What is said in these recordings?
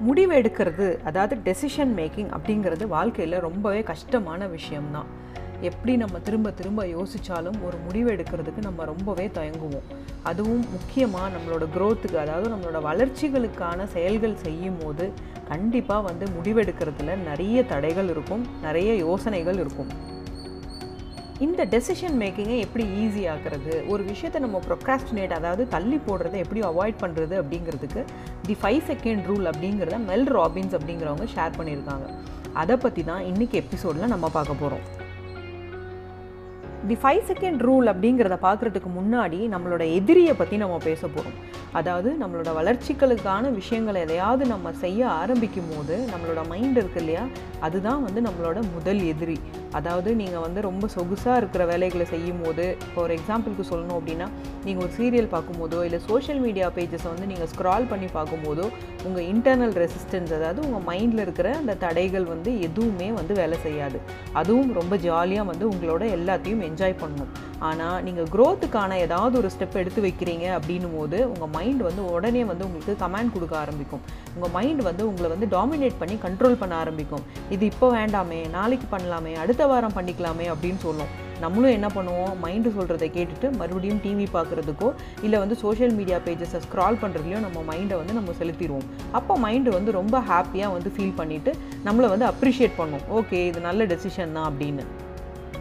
முடிவு எடுக்கிறது அதாவது டெசிஷன் மேக்கிங் அப்படிங்கிறது வாழ்க்கையில் ரொம்பவே கஷ்டமான விஷயம்தான். எப்படி நம்ம திரும்ப திரும்ப யோசித்தாலும் ஒரு முடிவு எடுக்கிறதுக்கு நம்ம ரொம்பவே தயங்குவோம். அதுவும் முக்கியமாக நம்மளோட க்ரோத்துக்கு அதாவது நம்மளோட வளர்ச்சிகளுக்கான செயல்கள் செய்யும் போது கண்டிப்பாக வந்து முடிவெடுக்கிறதுல நிறைய தடைகள் இருக்கும் நிறைய யோசனைகள் இருக்கும். இந்த டெசிஷன் மேக்கிங்கை எப்படி ஈஸி ஆக்குறது? ஒரு விஷயத்தை நம்ம ப்ரொக்ராஸ்டினேட் அதாவது தள்ளி போடுறதை எப்படி அவாய்ட் பண்ணுறது அப்படிங்கிறதுக்கு தி ஃபைவ் செகண்ட் ரூல் அப்படிங்கிறத மெல் ராபின்ஸ் அப்படிங்கிறவங்க ஷேர் பண்ணியிருக்காங்க. அதை பற்றி தான் இன்றைக்கி எபிசோடில் நம்ம பார்க்க போகிறோம் தி ஃபைவ் செகண்ட் ரூல் அப்படிங்கிறத பார்க்குறதுக்கு முன்னாடி நம்மளோட எதிரியை பற்றி நம்ம பேச போகிறோம் அதாவது நம்மளோட வளர்ச்சிகளுக்கான விஷயங்களை எதையாவது நம்ம செய்ய ஆரம்பிக்கும் போது நம்மளோட மைண்ட் இருக்கு இல்லையா? அதுதான் வந்து நம்மளோட முதல் எதிரி. அதாவது நீங்கள் வந்து ரொம்ப சொகுசாக இருக்கிற வேலைகளை செய்யும் போது ஃபார் எக்ஸாம்பிளுக்கு சொல்லணும் அப்படின்னா நீங்கள் ஒரு சீரியல் பார்க்கும்போதோ இல்லை சோஷியல் மீடியா பேஜஸை வந்து நீங்கள் ஸ்க்ரால் பண்ணி பார்க்கும்போதோ உங்கள் இன்டர்னல் ரெசிஸ்டன்ஸ் அதாவது உங்கள் மைண்டில் இருக்கிற அந்த தடைகள் வந்து எதுவுமே வந்து வேலை செய்யாது. அதுவும் ரொம்ப ஜாலியாக வந்து உங்களோட எல்லாத்தையும் என்ஜாய் பண்ணணும். ஆனால் நீங்கள் க்ரோத்துக்கான ஏதாவது ஒரு ஸ்டெப் எடுத்து வைக்கிறீங்க அப்படின்னும் போது உங்கள் மைண்ட் வந்து உடனே வந்து உங்களுக்கு கமாண்ட் கொடுக்க ஆரம்பிக்கும். உங்கள் மைண்ட் வந்து உங்களை வந்து டாமினேட் பண்ணி கண்ட்ரோல் பண்ண ஆரம்பிக்கும். இது இப்போ வேண்டாமே நாளைக்கு பண்ணலாமே அடுத்த வாரம் பண்ணிக்கலாமே அப்படின்னு சொல்லும். நம்மளும் என்ன பண்ணுவோம்? மைண்டு சொல்கிறத கேட்டுட்டு மறுபடியும் டிவி பார்க்குறதுக்கோ இல்லை வந்து சோஷியல் மீடியா பேஜஸை ஸ்க்ரால் பண்ணுறதுலையோ நம்ம மைண்டை வந்து நம்ம செலுத்திடுவோம். அப்போ மைண்டு வந்து ரொம்ப ஹாப்பியாக வந்து ஃபீல் பண்ணிவிட்டு நம்மளை வந்து அப்ரிஷியேட் பண்ணும். ஓகே இது நல்ல டெசிஷன் தான் அப்படின்னு.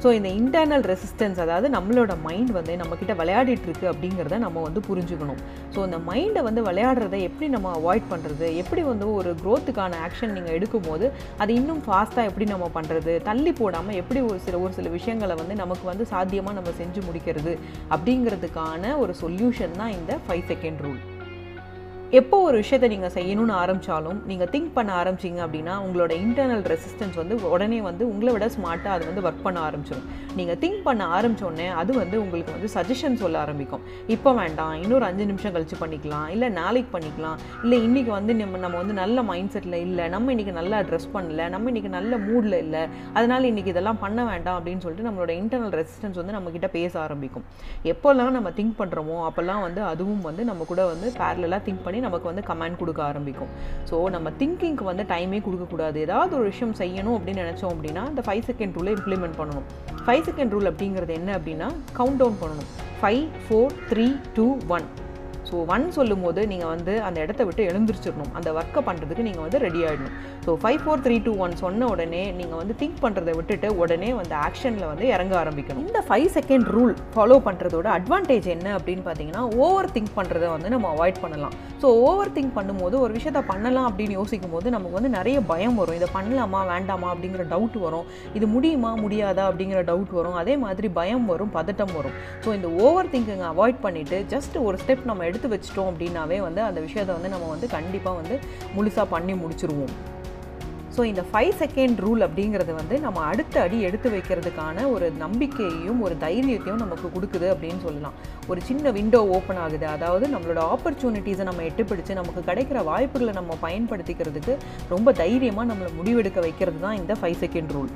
ஸோ இந்த இன்டர்னல் ரெசிஸ்டன்ஸ் அதாவது நம்மளோட மைண்ட் வந்து நம்மக்கிட்ட விளையாடிட்டு இருக்கு அப்படிங்கிறத நம்ம வந்து புரிஞ்சுக்கணும். ஸோ இந்த மைண்டை வந்து விளையாடுறத எப்படி நம்ம அவாய்ட் பண்ணுறது எப்படி வந்து ஒரு க்ரோத்துக்கான ஆக்ஷன் நீங்கள் எடுக்கும்போது அது இன்னும் ஃபாஸ்ட்டாக எப்படி நம்ம பண்ணுறது தள்ளி போடாமல் எப்படி ஒரு சில ஒரு சில விஷயங்களை வந்து நமக்கு வந்து சாத்தியமாக நம்ம செஞ்சு முடிக்கிறது அப்படிங்கிறதுக்கான ஒரு சொல்யூஷன் தான் இந்த ஃபைவ் செகண்ட் ரூல் எப்போ ஒரு விஷயத்தை நீங்கள் செய்யணும்னு ஆரம்பித்தாலும் நீங்கள் திங்க் பண்ண ஆரம்பிச்சிங்க அப்படின்னா உங்களோட இன்டர்னல் ரெசிஸ்டன்ஸ் வந்து உடனே வந்து உங்களை விட ஸ்மார்ட்டாக அது வந்து ஒர்க் பண்ண ஆரம்பிச்சிடும் நீங்கள் திங்க் பண்ண ஆரம்பித்தோடனே அது வந்து உங்களுக்கு வந்து சஜஷன் சொல்ல ஆரம்பிக்கும். இப்போ வேண்டாம் இன்னொரு அஞ்சு நிமிஷம் கழித்து பண்ணிக்கலாம் இல்லை நாளைக்கு பண்ணிக்கலாம் இல்லை இன்றைக்கி வந்து நம்ம நம்ம வந்து நல்ல மைண்ட் செட்டில் இல்லை நம்ம இன்றைக்கி நல்லா ட்ரெஸ் பண்ணல நம்ம இன்றைக்கி நல்ல மூடில் இல்லை அதனால் இன்றைக்கி இதெல்லாம் பண்ண வேண்டாம் அப்படின்னு சொல்லிட்டு நம்மளோட இன்டர்னல் ரெசிஸ்டன்ஸ் வந்து நம்மக்கிட்ட பேச ஆரம்பிக்கும். எப்போல்லாம் நம்ம திங்க் பண்ணுறோமோ அப்போல்லாம் வந்து அதுவும் வந்து நம்ம கூட வந்து பேரலாக திங்க் பண்ணி நமக்கு வந்து கமெண்ட் கொடுக்க ஆரம்பிக்கும். ஸோ நம்ம திங்கிங்க்கு வந்து டைமே கொடுக்கக்கூடாது ஏதாவது ஒரு விஷயம் செய்யணும் அப்படின்னு நினச்சோம் அப்படின்னா இந்த ஃபைவ் செகண்ட் ரூலை இம்ப்ளிமெண்ட் பண்ணணும். ஃபைவ் செகண்ட் ரூல் அப்படிங்கிறது என்ன அப்படின்னா கவுண்ட் டவுன் பண்ணணும். Five four three two one so one சொல்லும் போது நீங்கள் வந்து அந்த இடத்த விட்டு எழுந்திரிச்சிடணும் அந்த ஒர்க்கை பண்ணுறதுக்கு நீங்கள் வந்து ready ஆகிடணும் so five four three two one சொன்ன உடனே நீங்கள் வந்து திங்க் பண்ணுறதை விட்டுட்டு உடனே வந்து ஆக்ஷனில் வந்து இறங்க ஆரம்பிக்கணும். இந்த ஃபைவ் செகண்ட் ரூல் ஃபாலோ பண்ணுறதோட அட்வான்டேஜ் என்ன அப்படின்னு பார்த்தீங்கன்னா ஓவர் திங்க் பண்ணுறதை வந்து நம்ம அவாய்ட் பண்ணலாம். ஸோ ஓவர் திங்க் பண்ணும்போது ஒரு விஷயத்த பண்ணலாம் அப்படின்னு யோசிக்கும் போது நமக்கு வந்து நிறைய பயம் வரும். இதை பண்ணலாமா வேண்டாமா அப்படிங்கிற டவுட் வரும். இது முடியுமா முடியாதா அப்படிங்கிற டவுட் வரும். அதே மாதிரி பயம் வரும் பதட்டம் வரும். ஸோ இந்த ஓவர் திங்கிங்கை அவாய்ட் பண்ணிவிட்டு ஜஸ்ட் ஒரு ஸ்டெப் நம்ம எடுத்து எடுத்து வச்சிட்டோம் அப்படின்னாவே வந்து அந்த விஷயத்தை வந்து நம்ம வந்து கண்டிப்பாக வந்து முழுசாக பண்ணி முடிச்சிருவோம். ஸோ இந்த ஃபைவ் செகண்ட் ரூல் அப்படிங்கிறது வந்து நம்ம அடுத்த அடி எடுத்து வைக்கிறதுக்கான ஒரு நம்பிக்கையையும் ஒரு தைரியத்தையும் நமக்கு கொடுக்குது அப்படின்னு சொல்லலாம். ஒரு சின்ன விண்டோ ஓப்பன் ஆகுது. அதாவது நம்மளோட ஆப்பர்ச்சுனிட்டிஸை நம்ம எட்டுப்பிடிச்சு நமக்கு கிடைக்கிற வாய்ப்புகளை நம்ம பயன்படுத்திக்கிறதுக்கு ரொம்ப தைரியமாக நம்மளை முடிவெடுக்க வைக்கிறது தான் இந்த ஃபைவ் செகண்ட் ரூல்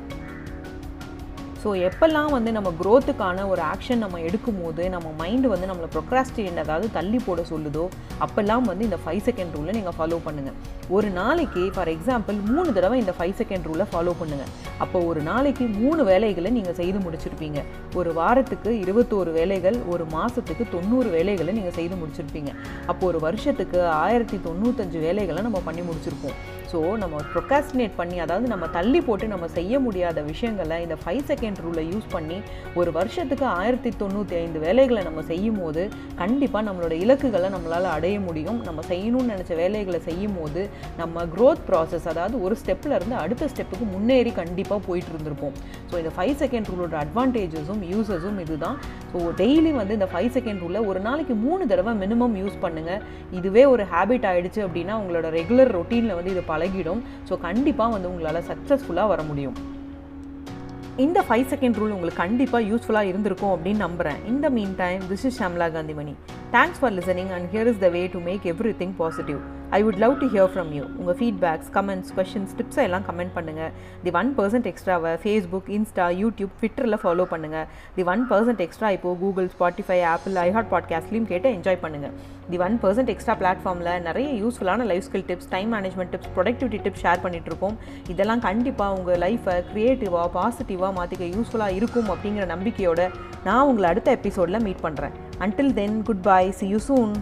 ஸோ எப்போல்லாம் வந்து நம்ம க்ரோத்துக்கான ஒரு ஆக்ஷன் நம்ம எடுக்கும்போது நம்ம மைண்டு வந்து நம்மளை ப்ரொக்ராஸ்டினேட் அதாவது தள்ளி போட சொல்லுதோ அப்போல்லாம் வந்து இந்த ஃபைவ் செகண்ட் ரூலை நீங்கள் ஃபாலோ பண்ணுங்கள் ஒரு நாளைக்கு ஃபார் எக்ஸாம்பிள் மூணு தடவை இந்த ஃபைவ் செகண்ட் ரூலை ஃபாலோ பண்ணுங்கள் அப்போ ஒரு நாளைக்கு மூணு வேலைகளை நீங்கள் செய்து முடிச்சிருப்பீங்க. ஒரு வாரத்துக்கு இருபத்தோரு வேலைகள் ஒரு மாதத்துக்கு தொண்ணூறு வேலைகளை நீங்கள் செய்து முடிச்சிருப்பீங்க. அப்போ ஒரு வருஷத்துக்கு ஆயிரத்தி தொண்ணூத்தஞ்சு வேலைகளை நம்ம பண்ணி முடிச்சிருப்போம். ஸோ நம்ம ப்ரொக்காஸ்டினேட் பண்ணி அதாவது நம்ம தள்ளி போட்டு நம்ம செய்ய முடியாத விஷயங்களை இந்த ஃபைவ் செகண்ட் ரூலை யூஸ் பண்ணி ஒரு வருஷத்துக்கு ஆயிரத்தி தொண்ணூற்றி ஐந்து வேலைகளை நம்ம செய்யும் போது கண்டிப்பாக நம்மளோட இலக்குகளை நம்மளால் அடைய முடியும். நம்ம செய்யணும்னு நினச்ச வேலைகளை செய்யும் போது நம்ம க்ரோத் ப்ராசஸ் அதாவது ஒரு ஸ்டெப்பில் இருந்து அடுத்த ஸ்டெப்புக்கு முன்னேறி கண்டிப்பாக போயிட்டு இருந்திருப்போம். ஸோ இந்த ஃபைவ் செகண்ட் ரூலோட அட்வான்டேஜஸும் யூசஸும் இதுதான். ஸோ டெய்லி வந்து இந்த ஃபைவ் செகண்ட் ரூலை ஒரு நாளைக்கு மூணு தடவை மினிமம் யூஸ் பண்ணுங்கள் இதுவே ஒரு ஹேபிட் ஆகிடுச்சு அப்படின்னா உங்களோட ரெகுலர் ரொட்டீனில் வந்து இது பழகிடும். ஸோ கண்டிப்பாக வந்து உங்களால் சக்ஸஸ்ஃபுல்லாக வர முடியும். இந்த ஃபைவ் செகண்ட் ரூல் உங்களுக்கு கண்டிப்பாக யூஸ்ஃபுல்லாக இருந்திருக்கும் அப்படின்னு நம்புகிறேன் இந்த mean time this is Shamla Kanthimani thanks for listening and here is the way to make everything positive I would love to hear from you உங்கள் ஃபீட்பேக்ஸ் கமெண்ட்ஸ் கொஷின்ஸ் டிப்ஸை எல்லாம் கமெண்ட் பண்ணுங்கள் தி ஒன் பர்சன்ட் எக்ஸ்ட்ராவை Facebook Insta YouTube ட்விட்டரில் follow பண்ணுங்கள் the one percent extra இப்போது Google Spotify Apple iHeart பாட்காஸ்ட்லையும் கேட்டு என்ஜாய் பண்ணுங்கள் தி ஒன் பர்சன்ட் எக்ஸ்ட்ரா பிளாட்ஃபார்மில் நிறைய யூஸ்ஃபுல்லான life skill tips time management tips productivity tips share பண்ணிகிட்ருக்கோம் இதெல்லாம் கண்டிப்பாக உங்கள் லைஃப்பை க்ரியேட்டிவாக பாசிட்டிவாக மாற்றிக்க யூஸ்ஃபுல்லாக இருக்கும் அப்படிங்கிற நம்பிக்கையோடு நான் உங்களை அடுத்த எபிசோடில் மீட் பண்ணுறேன் until then good bye see you soon